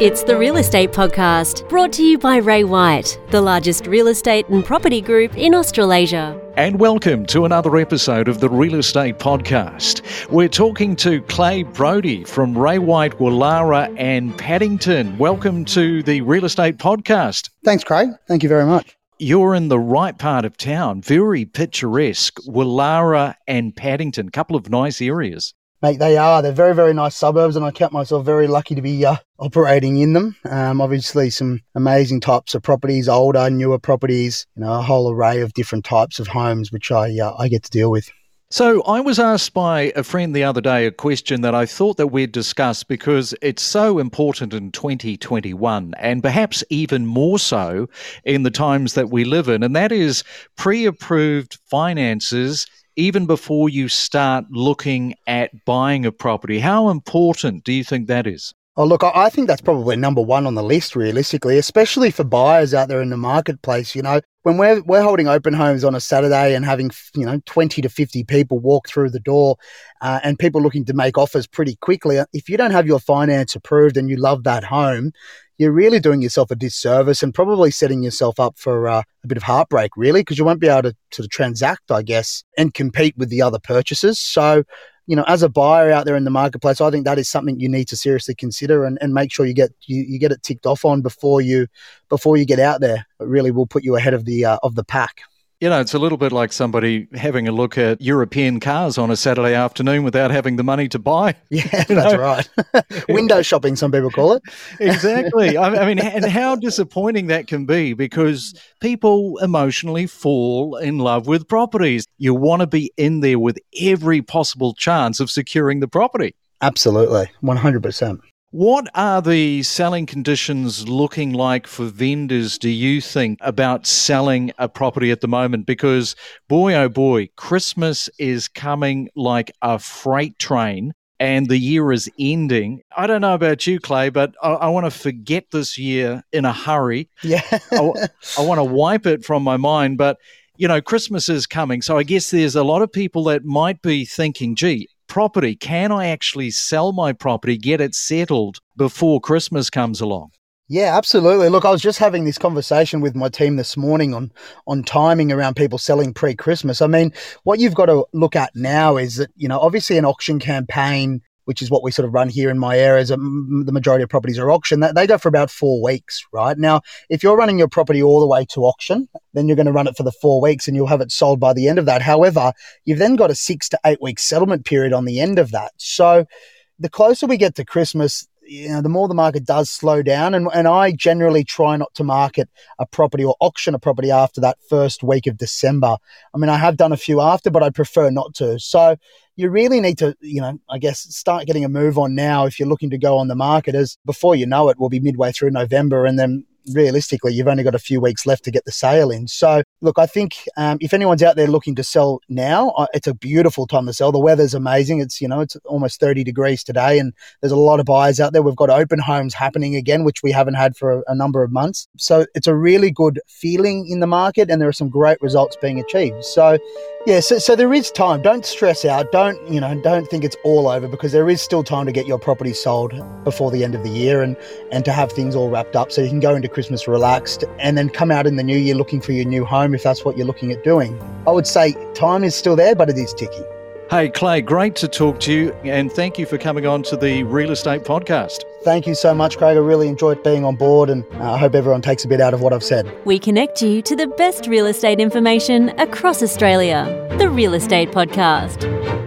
It's the Real Estate Podcast, brought to you by Ray White, the largest real estate and property group in Australasia. And welcome to another episode of the Real Estate Podcast. We're talking to Clay Brodie from Ray White, Woollahra and Paddington. Welcome to the Real Estate Podcast. Thanks, Craig. Thank you very much. You're in the right part of town, very picturesque. Woollahra and Paddington, couple of nice areas. Mate, they are. They're very, very nice suburbs, and I count myself very lucky to be uh, operating in them. Um, obviously, some amazing types of properties, older, newer properties, you know, a whole array of different types of homes, which I uh, I get to deal with. So, I was asked by a friend the other day a question that I thought that we'd discuss because it's so important in 2021 and perhaps even more so in the times that we live in, and that is pre approved finances even before you start looking at buying a property. How important do you think that is? Oh, look, I think that's probably number one on the list, realistically, especially for buyers out there in the marketplace. You know, when we're, we're holding open homes on a Saturday and having, you know, 20 to 50 people walk through the door uh, and people looking to make offers pretty quickly, if you don't have your finance approved and you love that home, you're really doing yourself a disservice and probably setting yourself up for uh, a bit of heartbreak, really, because you won't be able to sort of transact, I guess, and compete with the other purchasers. So, you know, as a buyer out there in the marketplace, I think that is something you need to seriously consider and, and make sure you get you, you get it ticked off on before you before you get out there. It really will put you ahead of the uh, of the pack. You know, it's a little bit like somebody having a look at European cars on a Saturday afternoon without having the money to buy. Yeah, that's know? right. Window shopping, some people call it. exactly. I mean, and how disappointing that can be because people emotionally fall in love with properties. You want to be in there with every possible chance of securing the property. Absolutely, 100%. What are the selling conditions looking like for vendors, do you think, about selling a property at the moment? Because, boy, oh boy, Christmas is coming like a freight train and the year is ending. I don't know about you, Clay, but I, I want to forget this year in a hurry. Yeah. I, I want to wipe it from my mind. But, you know, Christmas is coming. So I guess there's a lot of people that might be thinking, gee, property. Can I actually sell my property, get it settled before Christmas comes along? Yeah, absolutely. Look, I was just having this conversation with my team this morning on on timing around people selling pre-Christmas. I mean, what you've got to look at now is that, you know, obviously an auction campaign which is what we sort of run here in my areas. Um, the majority of properties are auction. They go for about four weeks, right? Now, if you're running your property all the way to auction, then you're going to run it for the four weeks and you'll have it sold by the end of that. However, you've then got a six to eight week settlement period on the end of that. So the closer we get to Christmas, you know, the more the market does slow down. And, and I generally try not to market a property or auction a property after that first week of December. I mean, I have done a few after, but I prefer not to. So you really need to, you know, I guess start getting a move on now if you're looking to go on the market as before you know it, we'll be midway through November and then realistically, you've only got a few weeks left to get the sale in. So, look, I think um, if anyone's out there looking to sell now, uh, it's a beautiful time to sell. The weather's amazing. It's you know it's almost 30 degrees today, and there's a lot of buyers out there. We've got open homes happening again, which we haven't had for a, a number of months. So it's a really good feeling in the market, and there are some great results being achieved. So yeah, so, so there is time. Don't stress out. Don't you know? Don't think it's all over because there is still time to get your property sold before the end of the year and and to have things all wrapped up so you can go into Christmas relaxed and then come out in the new year looking for your new home if that's what you're looking at doing. I would say time is still there, but it is ticking. Hey Clay, great to talk to you, and thank you for coming on to the Real Estate Podcast. Thank you so much, Craig. I really enjoyed being on board, and uh, I hope everyone takes a bit out of what I've said. We connect you to the best real estate information across Australia. The Real Estate Podcast.